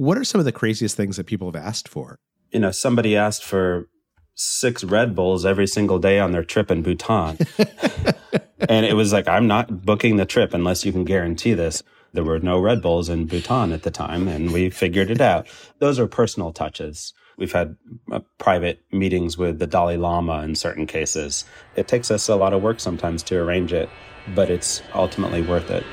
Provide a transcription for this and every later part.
What are some of the craziest things that people have asked for? You know, somebody asked for six Red Bulls every single day on their trip in Bhutan. and it was like, I'm not booking the trip unless you can guarantee this. There were no Red Bulls in Bhutan at the time, and we figured it out. Those are personal touches. We've had uh, private meetings with the Dalai Lama in certain cases. It takes us a lot of work sometimes to arrange it, but it's ultimately worth it.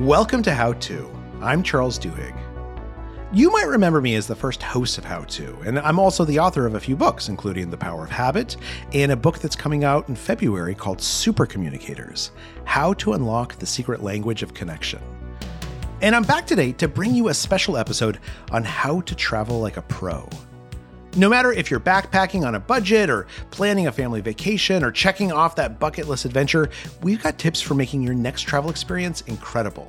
Welcome to How To. I'm Charles Duhigg. You might remember me as the first host of How To, and I'm also the author of a few books, including The Power of Habit and a book that's coming out in February called Super Communicators How to Unlock the Secret Language of Connection. And I'm back today to bring you a special episode on how to travel like a pro. No matter if you're backpacking on a budget or planning a family vacation or checking off that bucket list adventure, we've got tips for making your next travel experience incredible.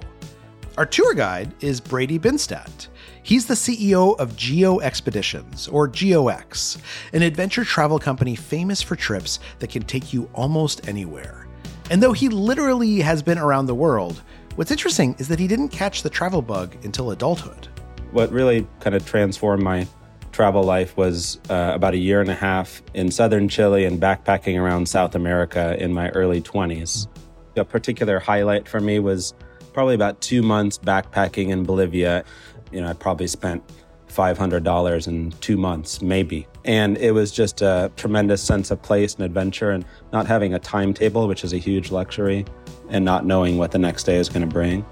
Our tour guide is Brady Binstadt. He's the CEO of Geo Expeditions, or GeoEx, an adventure travel company famous for trips that can take you almost anywhere. And though he literally has been around the world, what's interesting is that he didn't catch the travel bug until adulthood. What really kind of transformed my travel life was uh, about a year and a half in southern Chile and backpacking around South America in my early 20s. A particular highlight for me was probably about two months backpacking in Bolivia. You know, I probably spent $500 in two months, maybe. And it was just a tremendous sense of place and adventure and not having a timetable, which is a huge luxury, and not knowing what the next day is going to bring.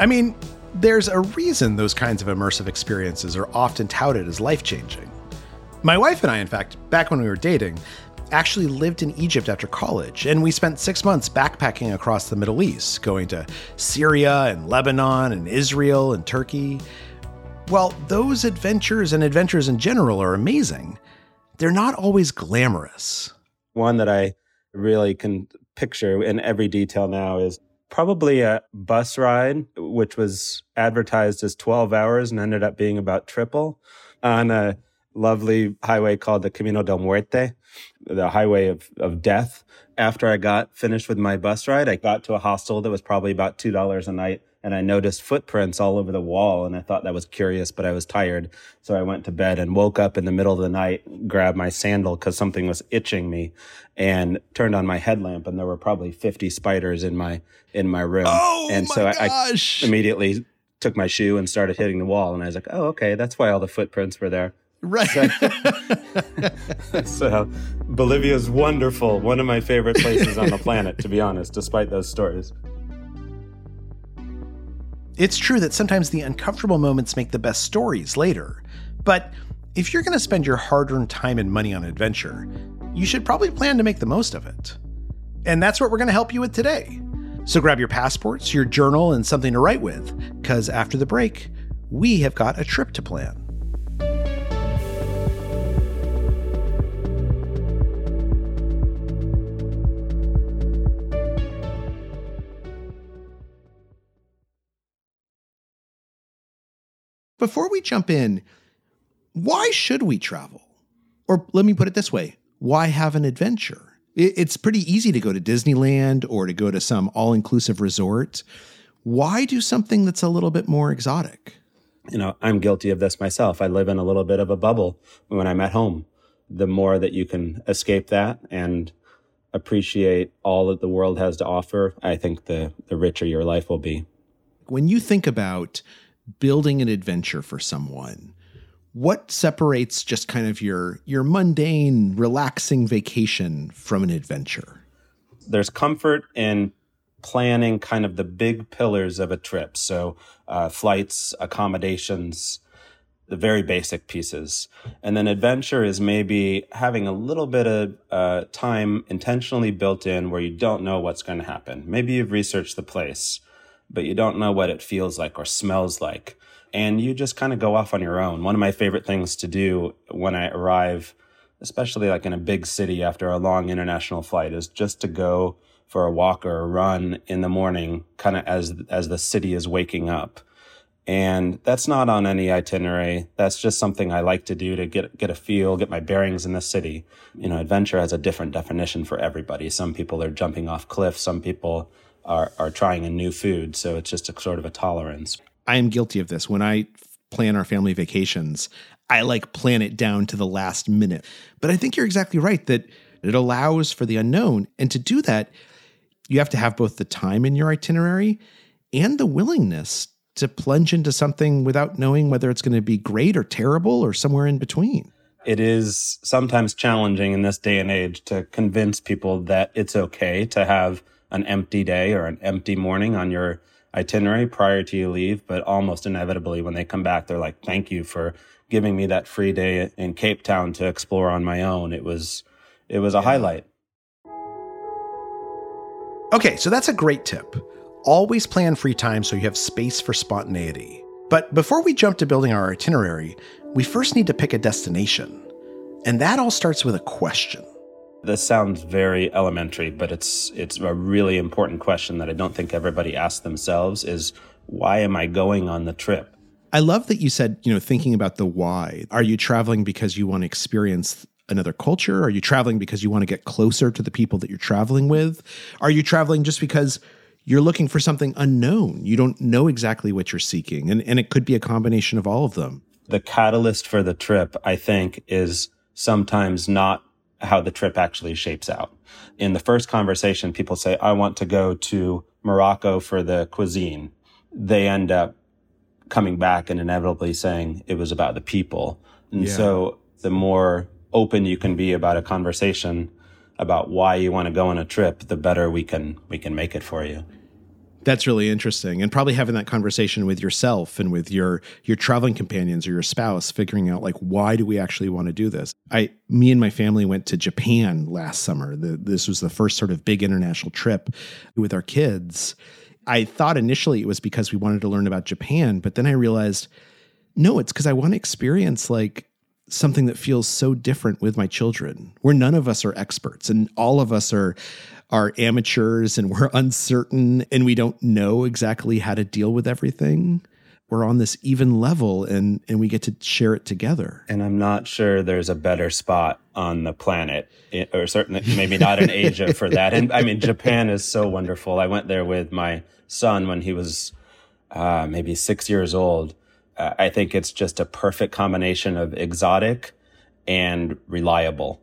I mean, there's a reason those kinds of immersive experiences are often touted as life changing. My wife and I, in fact, back when we were dating, actually lived in Egypt after college, and we spent six months backpacking across the Middle East, going to Syria and Lebanon and Israel and Turkey. Well, those adventures and adventures in general are amazing. They're not always glamorous. One that I really can picture in every detail now is probably a bus ride, which was advertised as 12 hours and ended up being about triple on a lovely highway called the Camino del Muerte, the highway of, of death. After I got finished with my bus ride, I got to a hostel that was probably about $2 a night and I noticed footprints all over the wall and I thought that was curious, but I was tired. So I went to bed and woke up in the middle of the night, grabbed my sandal because something was itching me and turned on my headlamp and there were probably 50 spiders in my, in my room. Oh, and my so I, gosh. I immediately took my shoe and started hitting the wall. And I was like, oh, okay, that's why all the footprints were there. Right. so Bolivia's wonderful. One of my favorite places on the planet, to be honest, despite those stories. It's true that sometimes the uncomfortable moments make the best stories later. But if you're going to spend your hard earned time and money on adventure, you should probably plan to make the most of it. And that's what we're going to help you with today. So grab your passports, your journal, and something to write with, because after the break, we have got a trip to plan. Before we jump in, why should we travel? Or let me put it this way why have an adventure? It's pretty easy to go to Disneyland or to go to some all inclusive resort. Why do something that's a little bit more exotic? You know, I'm guilty of this myself. I live in a little bit of a bubble when I'm at home. The more that you can escape that and appreciate all that the world has to offer, I think the, the richer your life will be. When you think about building an adventure for someone, what separates just kind of your your mundane, relaxing vacation from an adventure? There's comfort in planning kind of the big pillars of a trip. So, uh, flights, accommodations, the very basic pieces. And then adventure is maybe having a little bit of uh, time intentionally built in where you don't know what's going to happen. Maybe you've researched the place, but you don't know what it feels like or smells like. And you just kind of go off on your own. One of my favorite things to do when I arrive, especially like in a big city after a long international flight, is just to go for a walk or a run in the morning, kind of as as the city is waking up. And that's not on any itinerary. That's just something I like to do to get, get a feel, get my bearings in the city. You know, adventure has a different definition for everybody. Some people are jumping off cliffs. Some people are, are trying a new food. So it's just a sort of a tolerance. I am guilty of this. When I plan our family vacations, I like plan it down to the last minute. But I think you're exactly right that it allows for the unknown. And to do that, you have to have both the time in your itinerary and the willingness to plunge into something without knowing whether it's going to be great or terrible or somewhere in between. It is sometimes challenging in this day and age to convince people that it's okay to have an empty day or an empty morning on your itinerary prior to you leave, but almost inevitably when they come back, they're like, thank you for giving me that free day in Cape Town to explore on my own. It was, it was a yeah. highlight. Okay, so that's a great tip. Always plan free time so you have space for spontaneity. But before we jump to building our itinerary, we first need to pick a destination. And that all starts with a question. This sounds very elementary, but it's it's a really important question that I don't think everybody asks themselves is why am I going on the trip? I love that you said, you know, thinking about the why. Are you traveling because you want to experience another culture? Are you traveling because you want to get closer to the people that you're traveling with? Are you traveling just because you're looking for something unknown. You don't know exactly what you're seeking. And, and it could be a combination of all of them. The catalyst for the trip, I think, is sometimes not how the trip actually shapes out. In the first conversation, people say, I want to go to Morocco for the cuisine. They end up coming back and inevitably saying it was about the people. And yeah. so the more open you can be about a conversation, about why you want to go on a trip, the better we can we can make it for you. That's really interesting. And probably having that conversation with yourself and with your your traveling companions or your spouse, figuring out like why do we actually want to do this? I me and my family went to Japan last summer. The, this was the first sort of big international trip with our kids. I thought initially it was because we wanted to learn about Japan, but then I realized no, it's because I want to experience like something that feels so different with my children where none of us are experts and all of us are are amateurs and we're uncertain and we don't know exactly how to deal with everything we're on this even level and and we get to share it together. And i'm not sure there's a better spot on the planet or certainly maybe not in asia for that. And i mean japan is so wonderful. I went there with my son when he was uh, maybe six years old. I think it's just a perfect combination of exotic and reliable.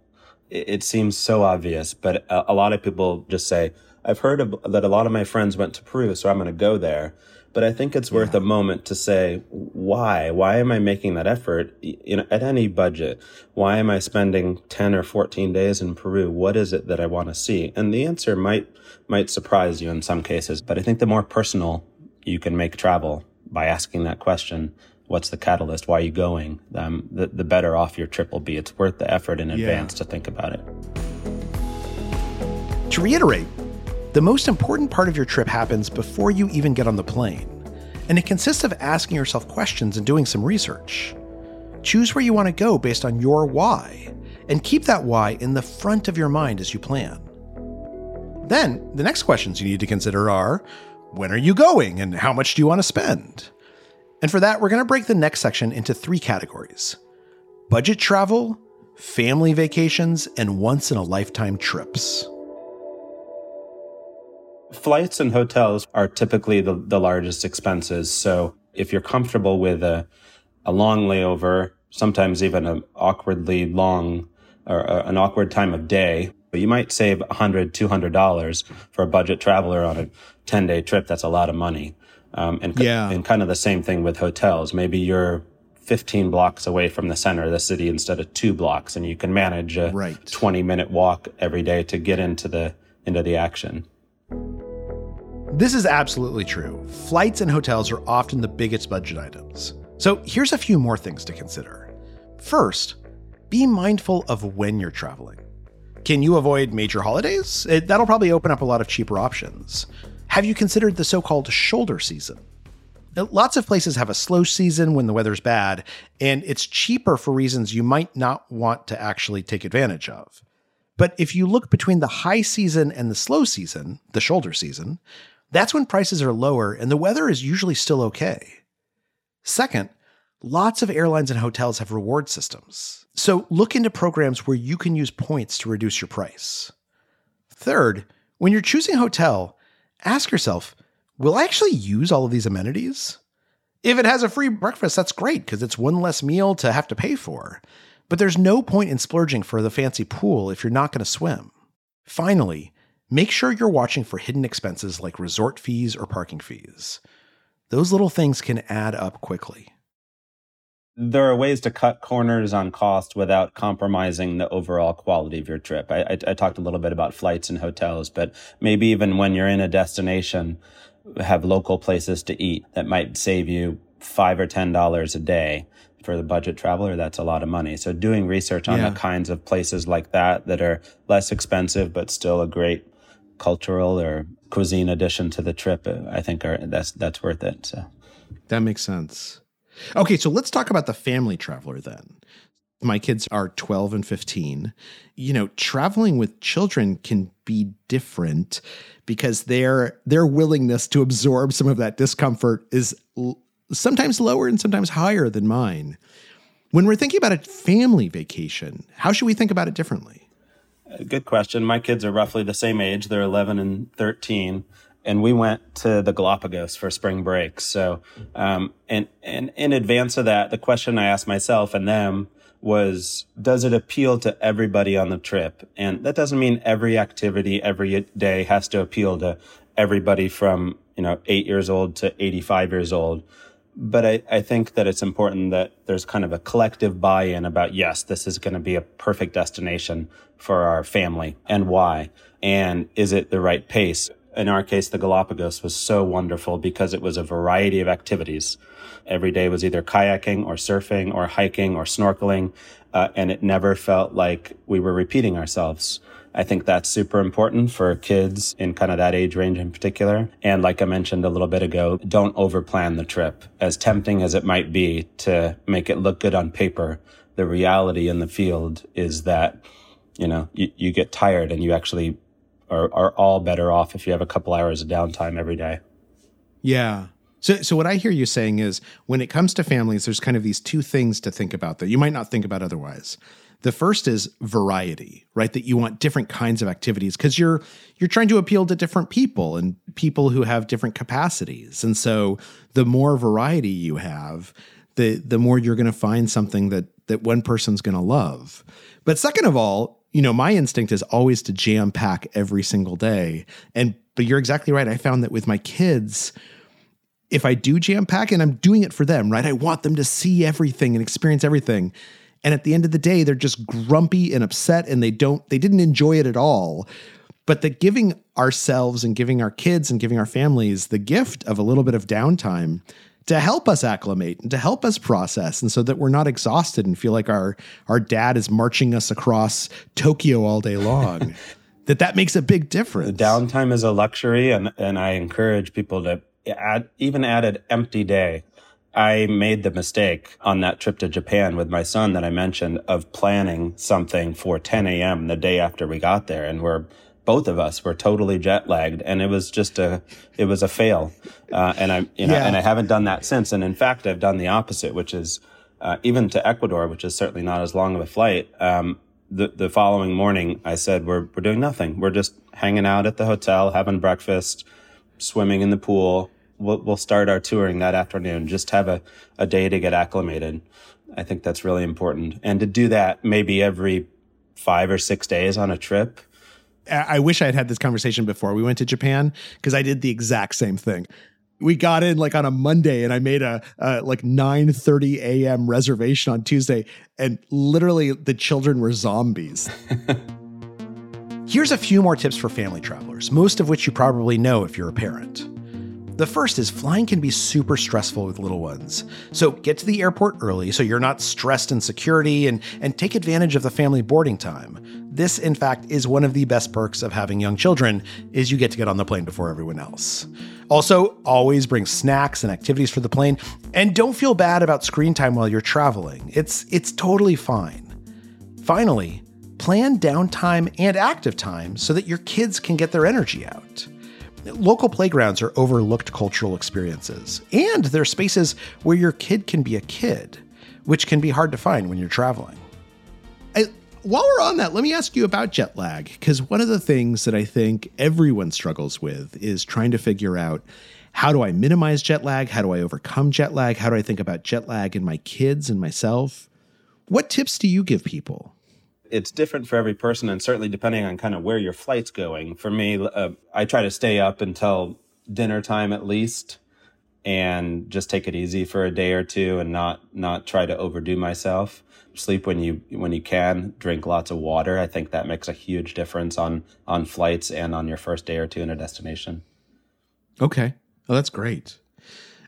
It, seems so obvious, but a, a, lot of people just say, I've heard of, that a lot of my friends went to Peru, so I'm going to go there. But I think it's worth yeah. a moment to say, why? Why am I making that effort you know, at any budget? Why am I spending 10 or 14 days in Peru? What is it that I want to see? And the answer might, might surprise you in some cases, but I think the more personal you can make travel, by asking that question, what's the catalyst? Why are you going? Um, the, the better off your trip will be. It's worth the effort in advance to think about it. To reiterate, the most important part of your trip happens before you even get on the plane, and it consists of asking yourself questions and doing some research. Choose where you want to go based on your why, and keep that why in the front of your mind as you plan. Then, the next questions you need to consider are when are you going and how much do you want to spend? And for that, we're going to break the next section into three categories budget travel, family vacations, and once in a lifetime trips. Flights and hotels are typically the, the largest expenses. So if you're comfortable with a, a long layover, sometimes even an awkwardly long or an awkward time of day, you might save $100, $200 for a budget traveler on a 10 day trip. That's a lot of money. Um, and, yeah. and kind of the same thing with hotels. Maybe you're 15 blocks away from the center of the city instead of two blocks, and you can manage a right. 20 minute walk every day to get into the, into the action. This is absolutely true. Flights and hotels are often the biggest budget items. So here's a few more things to consider. First, be mindful of when you're traveling. Can you avoid major holidays? It, that'll probably open up a lot of cheaper options. Have you considered the so called shoulder season? Lots of places have a slow season when the weather's bad, and it's cheaper for reasons you might not want to actually take advantage of. But if you look between the high season and the slow season, the shoulder season, that's when prices are lower and the weather is usually still okay. Second, lots of airlines and hotels have reward systems. So look into programs where you can use points to reduce your price. Third, when you're choosing a hotel, ask yourself, will I actually use all of these amenities? If it has a free breakfast, that's great because it's one less meal to have to pay for. But there's no point in splurging for the fancy pool if you're not going to swim. Finally, make sure you're watching for hidden expenses like resort fees or parking fees. Those little things can add up quickly. There are ways to cut corners on cost without compromising the overall quality of your trip. I, I, I talked a little bit about flights and hotels, but maybe even when you're in a destination, have local places to eat that might save you five or ten dollars a day for the budget traveler that's a lot of money so doing research on yeah. the kinds of places like that that are less expensive but still a great cultural or cuisine addition to the trip i think are that's that's worth it so that makes sense okay so let's talk about the family traveler then. My kids are 12 and 15 you know traveling with children can be different because their their willingness to absorb some of that discomfort is l- sometimes lower and sometimes higher than mine. When we're thinking about a family vacation how should we think about it differently? Uh, good question. My kids are roughly the same age. They're 11 and 13 and we went to the Galapagos for spring break. So, um, and, and in advance of that, the question I asked myself and them was does it appeal to everybody on the trip? And that doesn't mean every activity every day has to appeal to everybody from, you know, eight years old to 85 years old. But I, I think that it's important that there's kind of a collective buy-in about, yes, this is going to be a perfect destination for our family and why. And is it the right pace? In our case, the Galapagos was so wonderful because it was a variety of activities Every day was either kayaking or surfing or hiking or snorkeling. Uh, and it never felt like we were repeating ourselves. I think that's super important for kids in kind of that age range in particular. And like I mentioned a little bit ago, don't overplan the trip. As tempting as it might be to make it look good on paper, the reality in the field is that, you know, you, you get tired and you actually are, are all better off if you have a couple hours of downtime every day. Yeah. So, so what I hear you saying is when it comes to families, there's kind of these two things to think about that you might not think about otherwise. The first is variety, right? That you want different kinds of activities because you're you're trying to appeal to different people and people who have different capacities. And so the more variety you have, the the more you're going to find something that that one person's going to love. But second of all, you know, my instinct is always to jam pack every single day. And but you're exactly right. I found that with my kids, if I do jam pack and I'm doing it for them, right? I want them to see everything and experience everything. And at the end of the day, they're just grumpy and upset and they don't, they didn't enjoy it at all. But that giving ourselves and giving our kids and giving our families the gift of a little bit of downtime to help us acclimate and to help us process and so that we're not exhausted and feel like our our dad is marching us across Tokyo all day long. that that makes a big difference. The downtime is a luxury and and I encourage people to add, even added empty day. I made the mistake on that trip to Japan with my son that I mentioned of planning something for 10 a.m. the day after we got there. And we're, both of us were totally jet lagged and it was just a, it was a fail. Uh, and I, you know, yeah. and I haven't done that since. And in fact, I've done the opposite, which is, uh, even to Ecuador, which is certainly not as long of a flight. Um, the, the following morning, I said, we're, we're doing nothing. We're just hanging out at the hotel, having breakfast, swimming in the pool, we'll, we'll start our touring that afternoon. Just have a, a day to get acclimated. I think that's really important. And to do that maybe every five or six days on a trip. I wish I had had this conversation before we went to Japan because I did the exact same thing. We got in like on a Monday and I made a, a like 9 30 a.m. reservation on Tuesday, and literally the children were zombies. Here's a few more tips for family travelers, most of which you probably know if you're a parent. The first is flying can be super stressful with little ones. So get to the airport early so you're not stressed in security and, and take advantage of the family boarding time. This, in fact, is one of the best perks of having young children is you get to get on the plane before everyone else. Also, always bring snacks and activities for the plane and don't feel bad about screen time while you're traveling. It's it's totally fine. Finally, plan downtime and active time so that your kids can get their energy out. Local playgrounds are overlooked cultural experiences, and they're spaces where your kid can be a kid, which can be hard to find when you're traveling. While we're on that, let me ask you about jet lag, because one of the things that I think everyone struggles with is trying to figure out how do I minimize jet lag? How do I overcome jet lag? How do I think about jet lag in my kids and myself? What tips do you give people? It's different for every person, and certainly depending on kind of where your flight's going. For me, uh, I try to stay up until dinner time at least, and just take it easy for a day or two, and not not try to overdo myself. Sleep when you when you can. Drink lots of water. I think that makes a huge difference on on flights and on your first day or two in a destination. Okay, Oh, that's great.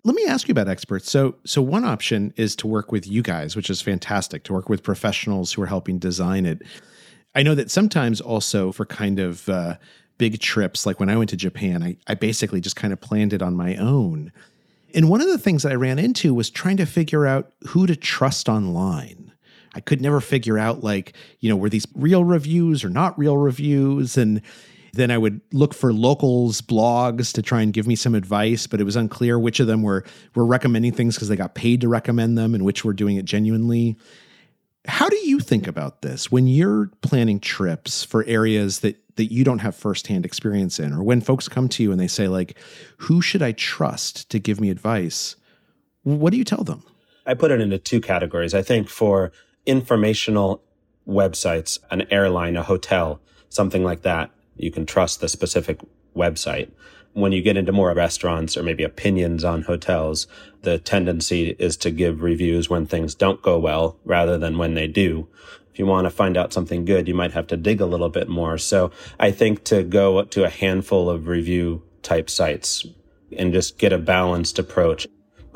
Let me ask you about experts. So, so one option is to work with you guys, which is fantastic. To work with professionals who are helping design it. I know that sometimes also for kind of uh, big trips, like when I went to Japan, I, I basically just kind of planned it on my own. And one of the things that I ran into was trying to figure out who to trust online. I could never figure out like, you know, were these real reviews or not real reviews? And then I would look for locals blogs to try and give me some advice, but it was unclear which of them were were recommending things because they got paid to recommend them and which were doing it genuinely. How do you think about this when you're planning trips for areas that that you don't have firsthand experience in or when folks come to you and they say like who should I trust to give me advice? What do you tell them? I put it into two categories. I think for informational websites, an airline, a hotel, something like that, you can trust the specific website. When you get into more restaurants or maybe opinions on hotels, the tendency is to give reviews when things don't go well rather than when they do. If you want to find out something good, you might have to dig a little bit more. So I think to go to a handful of review type sites and just get a balanced approach.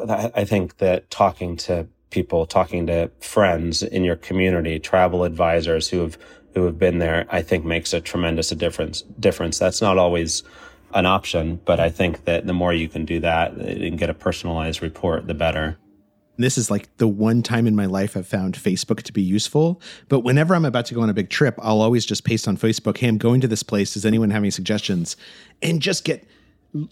I think that talking to people, talking to friends in your community, travel advisors who have who have been there, I think makes a tremendous difference. Difference. That's not always an option, but I think that the more you can do that and get a personalized report, the better. This is like the one time in my life I've found Facebook to be useful. But whenever I'm about to go on a big trip, I'll always just paste on Facebook, hey, I'm going to this place. Does anyone have any suggestions? And just get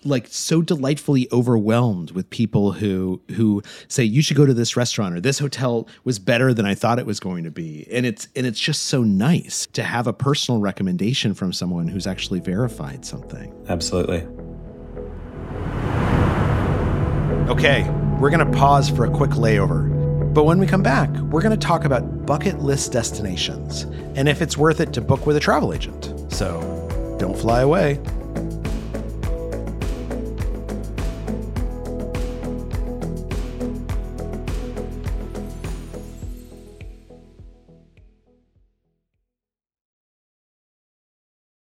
like so delightfully overwhelmed with people who who say you should go to this restaurant or this hotel was better than I thought it was going to be. And it's and it's just so nice to have a personal recommendation from someone who's actually verified something. Absolutely. Okay, we're going to pause for a quick layover. But when we come back, we're going to talk about bucket list destinations and if it's worth it to book with a travel agent. So, don't fly away.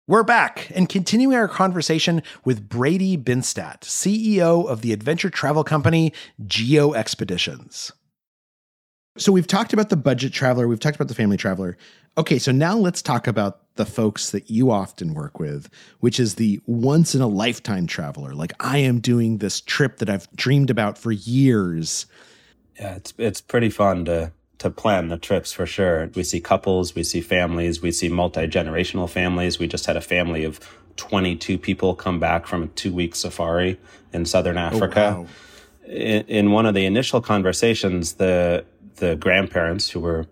We're back and continuing our conversation with Brady Binstadt, CEO of the adventure travel company Geo Expeditions. So we've talked about the budget traveler, we've talked about the family traveler. Okay, so now let's talk about the folks that you often work with, which is the once in a lifetime traveler. Like I am doing this trip that I've dreamed about for years. Yeah, it's it's pretty fun to to plan the trips for sure. We see couples, we see families, we see multi generational families. We just had a family of 22 people come back from a two week safari in southern oh, Africa. Oh, wow. in, in one of the initial conversations, the the grandparents who were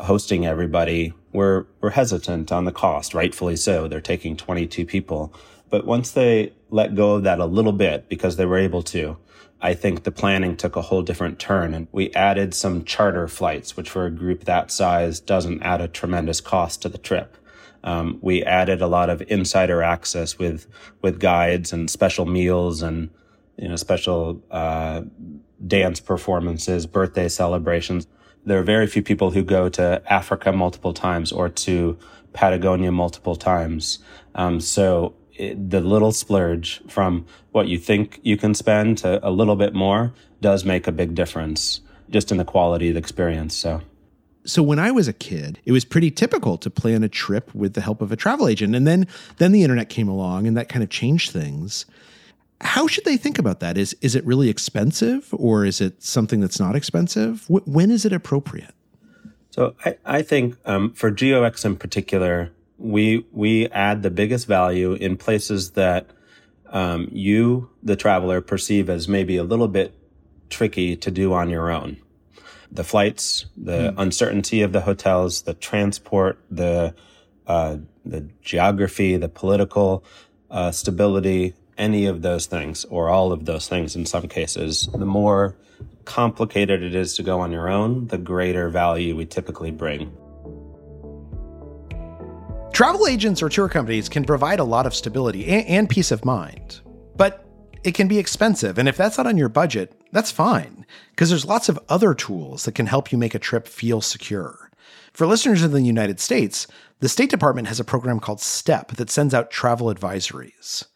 hosting everybody were were hesitant on the cost, rightfully so. They're taking 22 people. But once they let go of that a little bit because they were able to, I think the planning took a whole different turn and we added some charter flights, which for a group that size doesn't add a tremendous cost to the trip. Um, we added a lot of insider access with, with guides and special meals and, you know, special, uh, dance performances, birthday celebrations. There are very few people who go to Africa multiple times or to Patagonia multiple times. Um, so the little splurge from what you think you can spend to a little bit more does make a big difference just in the quality of the experience. So. So when I was a kid, it was pretty typical to plan a trip with the help of a travel agent. And then then the internet came along and that kind of changed things. How should they think about that? Is is it really expensive or is it something that's not expensive? when is it appropriate? So I, I think um, for GeoEx in particular, we we add the biggest value in places that um, you, the traveler, perceive as maybe a little bit tricky to do on your own. The flights, the mm. uncertainty of the hotels, the transport, the uh, the geography, the political uh, stability, any of those things, or all of those things in some cases, the more complicated it is to go on your own, the greater value we typically bring. Travel agents or tour companies can provide a lot of stability and, and, peace of mind, but it can be expensive. And if that's not on your budget, that's fine, because there's lots of other tools that can help you make a trip feel secure. For listeners in the United States, the State Department has a program called STEP that sends out travel advisories.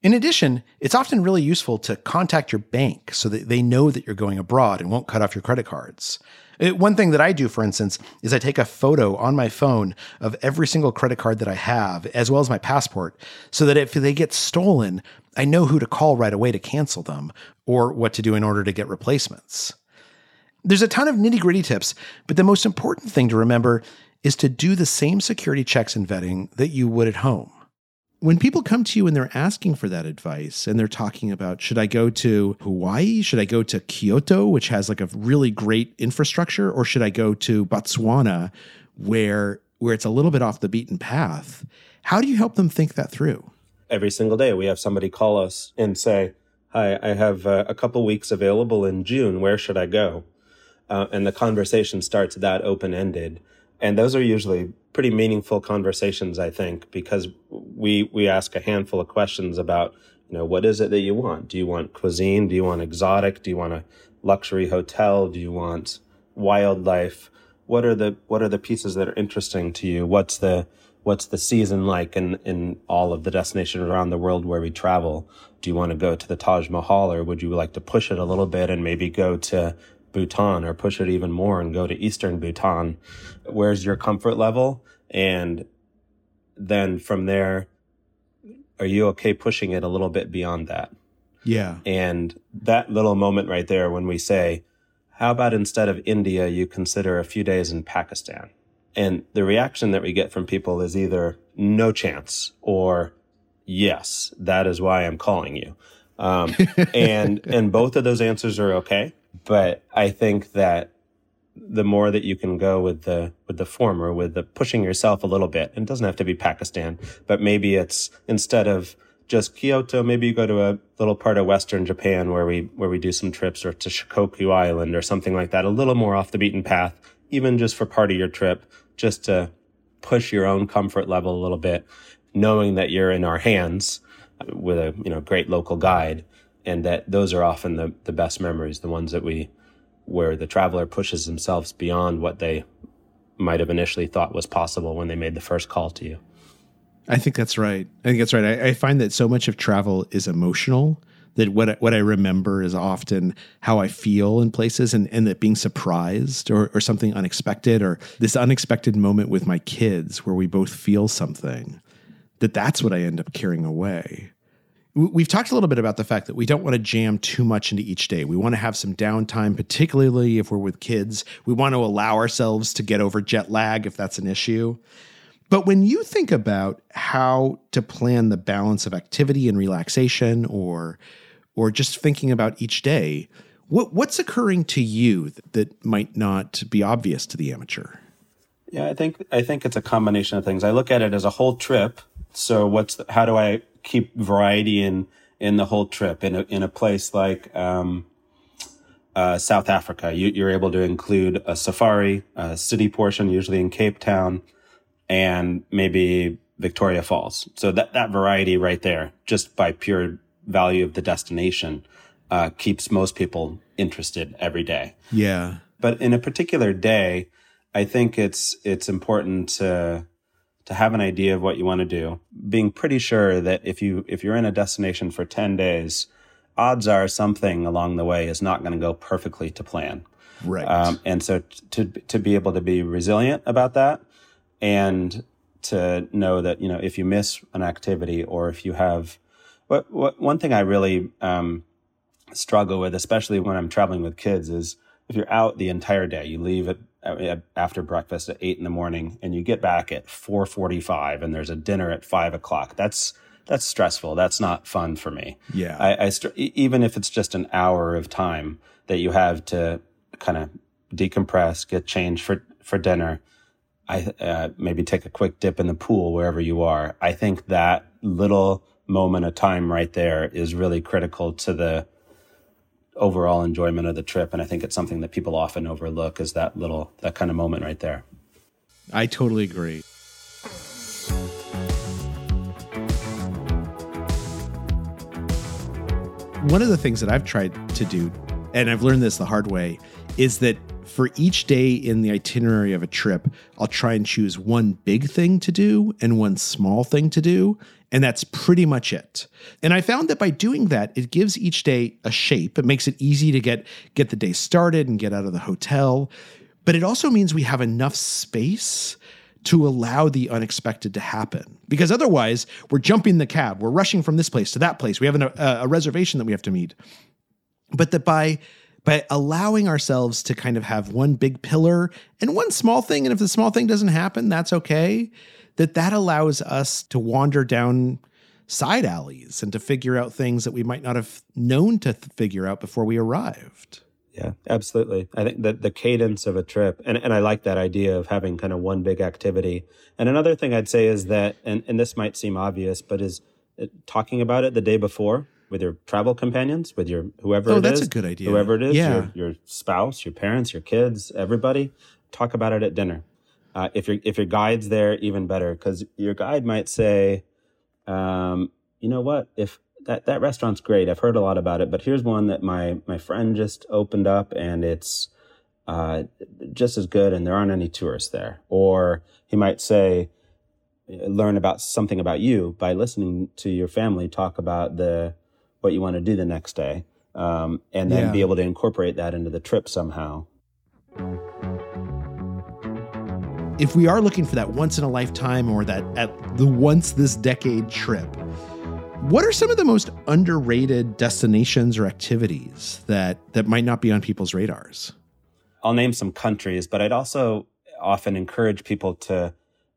In addition, it's often really useful to contact your bank so that they know that you're going abroad and won't cut off your credit cards. It, one thing that I do, for instance, is I take a photo on my phone of every single credit card that I have, as well as my passport, so that if they get stolen, I know who to call right away to cancel them or what to do in order to get replacements. There's a ton of nitty gritty tips, but the most important thing to remember is to do the same security checks and vetting that you would at home when people come to you and they're asking for that advice and they're talking about should I go to Hawaii? Should I go to Kyoto, which has like a really great infrastructure, or should I go to Botswana where where it's a little bit off the beaten path? How do you help them think that through? Every single day we have somebody call us and say, "Hi, I have uh, a couple weeks available in June. Where should I go?" Uh, and the conversation starts that open ended and those are usually pretty meaningful conversations i think because we we ask a handful of questions about you know what is it that you want? Do you want cuisine? Do you want exotic? Do you want a luxury hotel? Do you want wildlife? What are the what are the pieces that are interesting to you? What's the what's the season like in in all of the destinations around the world where we travel? Do you want to go to the taj mahal or would you like to push it a little bit and maybe go to Bhutan or push it even more and go to Eastern Bhutan. Where's your comfort level? And then from there, are you okay pushing it a little bit beyond that? Yeah. And that little moment right there when we say, how about instead of India, you consider a few days in Pakistan? And the reaction that we get from people is either no chance or yes, that is why I'm calling you. Um, and, and both of those answers are okay. But I think that the more that you can go with the with the former, with the pushing yourself a little bit, and it doesn't have to be Pakistan, but maybe it's instead of just Kyoto, maybe you go to a little part of Western Japan where we where we do some trips, or to Shikoku Island or something like that, a little more off the beaten path, even just for part of your trip, just to push your own comfort level a little bit, knowing that you're in our hands with a you know great local guide and that those are often the, the best memories, the ones that we, where the traveler pushes themselves beyond what they might have initially thought was possible when they made the first call to you. I think that's right. I think that's right. I, I find that so much of travel is emotional that what I, what I remember is often how I feel in places and, and that being surprised or, or something unexpected or this unexpected moment with my kids where we both feel something that that's what I end up carrying away we've talked a little bit about the fact that we don't want to jam too much into each day. We want to have some downtime, particularly if we're with kids. We want to allow ourselves to get over jet lag if that's an issue. But when you think about how to plan the balance of activity and relaxation or or just thinking about each day, what what's occurring to you that, that might not be obvious to the amateur? Yeah, I think I think it's a combination of things. I look at it as a whole trip. So what's the, how do I keep variety in in the whole trip. In a in a place like um, uh, South Africa, you, are able to include a safari, a city portion, usually in Cape Town, and maybe Victoria Falls. So that that variety right there, just by pure value of the destination, uh, keeps most people interested every day. Yeah. But in a particular day, I think it's it's important to to have an idea of what you want to do, being pretty sure that if you if you're in a destination for 10 days, odds are something along the way is not going to go perfectly to plan. Right. Um, and so to to be able to be resilient about that and to know that you know if you miss an activity or if you have what, what one thing I really um, struggle with, especially when I'm traveling with kids, is if you're out the entire day, you leave at after breakfast at eight in the morning and you get back at 4.45 and there's a dinner at five o'clock that's that's stressful. That's not fun for me. Yeah. I, I st- even if it's just an hour of time that you have to kind of decompress, get changed for for dinner. I uh, maybe take a quick dip in the pool wherever you are. I think that little moment of time right there is really critical to the overall enjoyment of the trip and i think it's something that people often overlook is that little that kind of moment right there. I totally agree. One of the things that i've tried to do and i've learned this the hard way is that for each day in the itinerary of a trip, I'll try and choose one big thing to do and one small thing to do. And that's pretty much it. And I found that by doing that, it gives each day a shape. It makes it easy to get, get the day started and get out of the hotel. But it also means we have enough space to allow the unexpected to happen. Because otherwise, we're jumping the cab, we're rushing from this place to that place, we have an, a, a reservation that we have to meet. But that by by allowing ourselves to kind of have one big pillar and one small thing and if the small thing doesn't happen that's okay that that allows us to wander down side alleys and to figure out things that we might not have known to th- figure out before we arrived. Yeah absolutely. I think that the cadence of a trip and, and i like that idea of having kind of one big activity. And another thing i'd say is that and, and this might seem obvious but is uh, talking about it the day before with your travel companions, with your whoever oh, it that's is, a good idea. Whoever it is, yeah. your, your spouse, your parents, your kids, everybody, talk about it at dinner. Uh, if your if your guide's there, even better, because your guide might say, um, you know what, if that that restaurant's great, I've heard a lot about it, but here's one that my my friend just opened up, and it's uh, just as good, and there aren't any tourists there. Or he might say, learn about something about you by listening to your family talk about the what you want to do the next day, um, and then Yeah. be able to incorporate that into the trip somehow. if we are looking for that once in a lifetime or that at the once this decade trip, what are some of the most underrated destinations or activities that that might not be on people's radars? I'll name some countries, but I'd also often encourage people to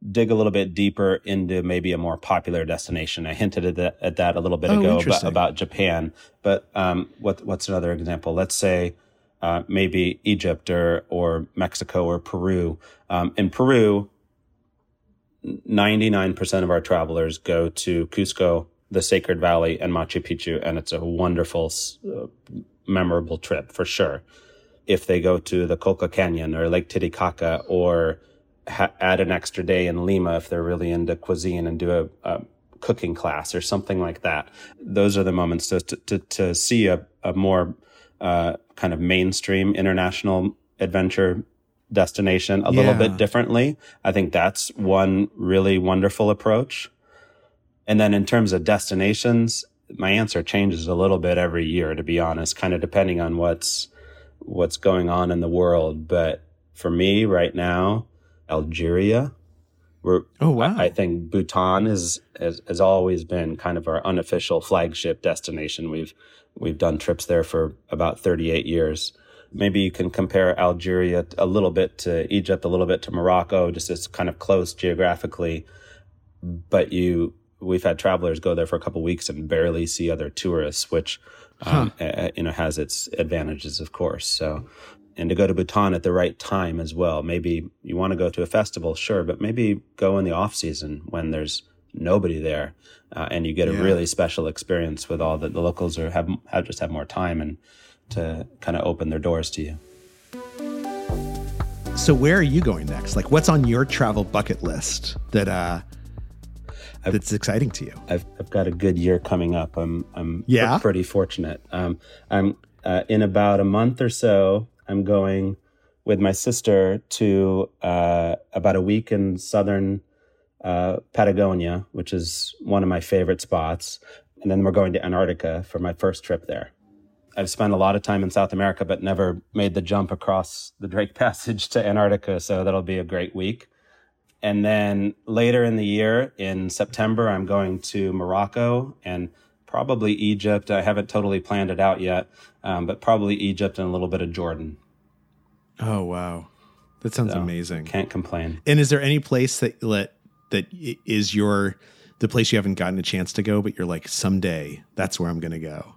dig a little bit deeper into maybe a more popular destination. I hinted at that, at that a little bit Oh, ago about, about Japan, but um, what, what's another example? Let's say uh, maybe Egypt or or Mexico or Peru. Um, in Peru, 99% of our travelers go to Cusco, the Sacred Valley, and Machu Picchu, and it's a wonderful, uh, memorable trip for sure. If they go to the Colca Canyon or Lake Titicaca or ha- add an extra day in Lima if they're really into cuisine and do a, a cooking class or something like that. Those are the moments to, to, to, to see a, a more uh, kind of mainstream international adventure destination a little bit differently. I think that's one really wonderful approach. And then in terms of destinations, my answer changes a little bit every year, to be honest, kind of depending on what's what's going on in the world. But for me right now, Algeria, we're Oh wow. I think Bhutan is has, has always been kind of our unofficial flagship destination. We've we've done trips there for about 38 years. Maybe you can compare Algeria a little bit to Egypt, a little bit to Morocco, just as kind of close geographically. But you, we've had travelers go there for a couple weeks and barely see other tourists, which um, uh, you know has its advantages, of course. So, and to go to Bhutan at the right time as well. Maybe you want to go to a festival, sure, but maybe go in the off season when there's nobody there, uh, and you get a really special experience with all that the locals are have, have just have more time and to kind of open their doors to you. so where are you going next? Like what's on your travel bucket list that uh that's exciting to you? I've, I've got a good year coming up. I'm I'm Yeah? pretty fortunate. Um, I'm uh, in about a month or so. I'm going with my sister to uh, about a week in southern uh, Patagonia, which is one of my favorite spots, and then we're going to Antarctica for my first trip there. I've spent a lot of time in South America, but never made the jump across the Drake Passage to Antarctica. So that'll be a great week. And then later in the year, in September, I'm going to Morocco and probably Egypt. I haven't totally planned it out yet, um, but probably Egypt and a little bit of Jordan. Oh wow. That sounds So, amazing. Can't complain. And is there any place that that that i- your the place you haven't gotten a chance to go, but you're like, someday that's where I'm going to go?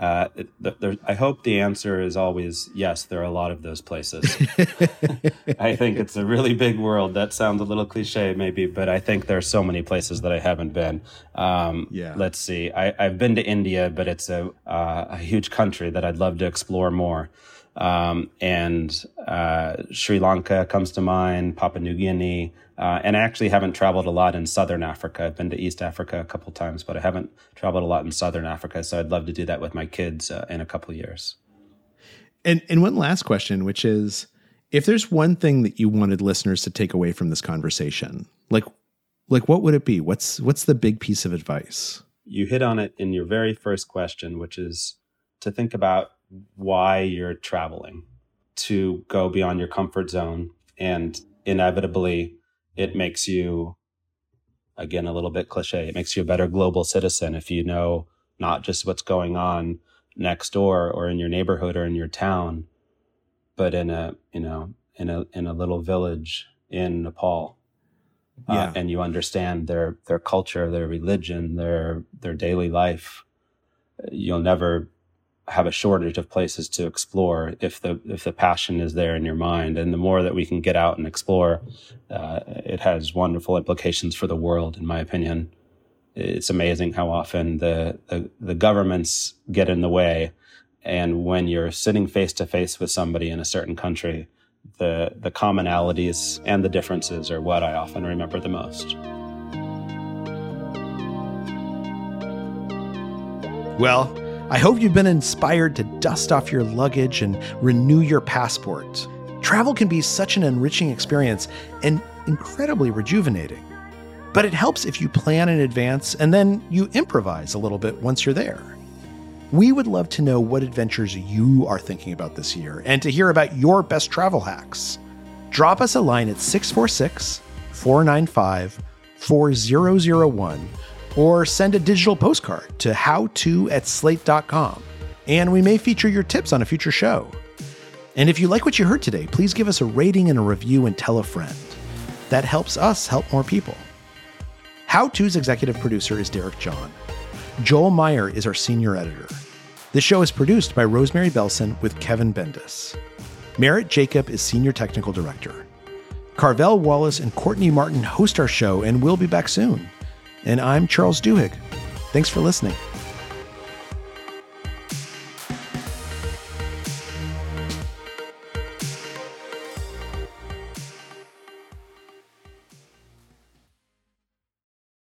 Uh, there, I hope the answer is always yes. There are a lot of those places. I think it's a really big world. That sounds a little cliche, maybe, but I think there are so many places that I haven't been. Um, yeah. Let's see. I, have been to India, but it's a, uh, a huge country that I'd love to explore more. Um, and uh, Sri Lanka comes to mind, Papua New Guinea, uh, and I actually haven't traveled a lot in Southern Africa. I've been to East Africa a couple times, but I haven't traveled a lot in Southern Africa. So I'd love to do that with my kids uh, in a couple years. And and one last question, which is, if there's one thing that you wanted listeners to take away from this conversation, like like what would it be? What's what's the big piece of advice? You hit on it in your very first question, which is to think about why you're traveling, to go beyond your comfort zone and inevitably it makes you again a little bit cliche it makes you a better global citizen if you know not just what's going on next door or in your neighborhood or in your town but in a you know in a in a little village in Nepal uh, yeah. Uh, and you understand their their culture their religion their their daily life you'll never have a shortage of places to explore if the if the passion is there in your mind. And the more that we can get out and explore uh, it has wonderful implications for the world in my opinion. It's amazing how often the, the, the governments get in the way. And when you're sitting face to face with somebody in a certain country the the commonalities and the differences are what I often remember the most. Well, I hope you've been inspired to dust off your luggage and renew your passport. Travel can be such an enriching experience and incredibly rejuvenating. But it helps if you plan in advance and then you improvise a little bit once you're there. We would love to know what adventures you are thinking about this year and to hear about your best travel hacks. Drop us a line at 646 495 4001 or send a digital postcard to howto at slate.com, and we may feature your tips on a future show. And if you like what you heard today, please give us a rating and a review and tell a friend. That helps us help more people. How To's executive producer is Derek John. Joel Meyer is our senior editor. The show is produced by Rosemary Belson with Kevin Bendis. Merritt Jacob is senior technical director. Carvell Wallace and Courtney Martin host our show, and we'll be back soon. And I'm Charles Duhigg. Thanks for listening.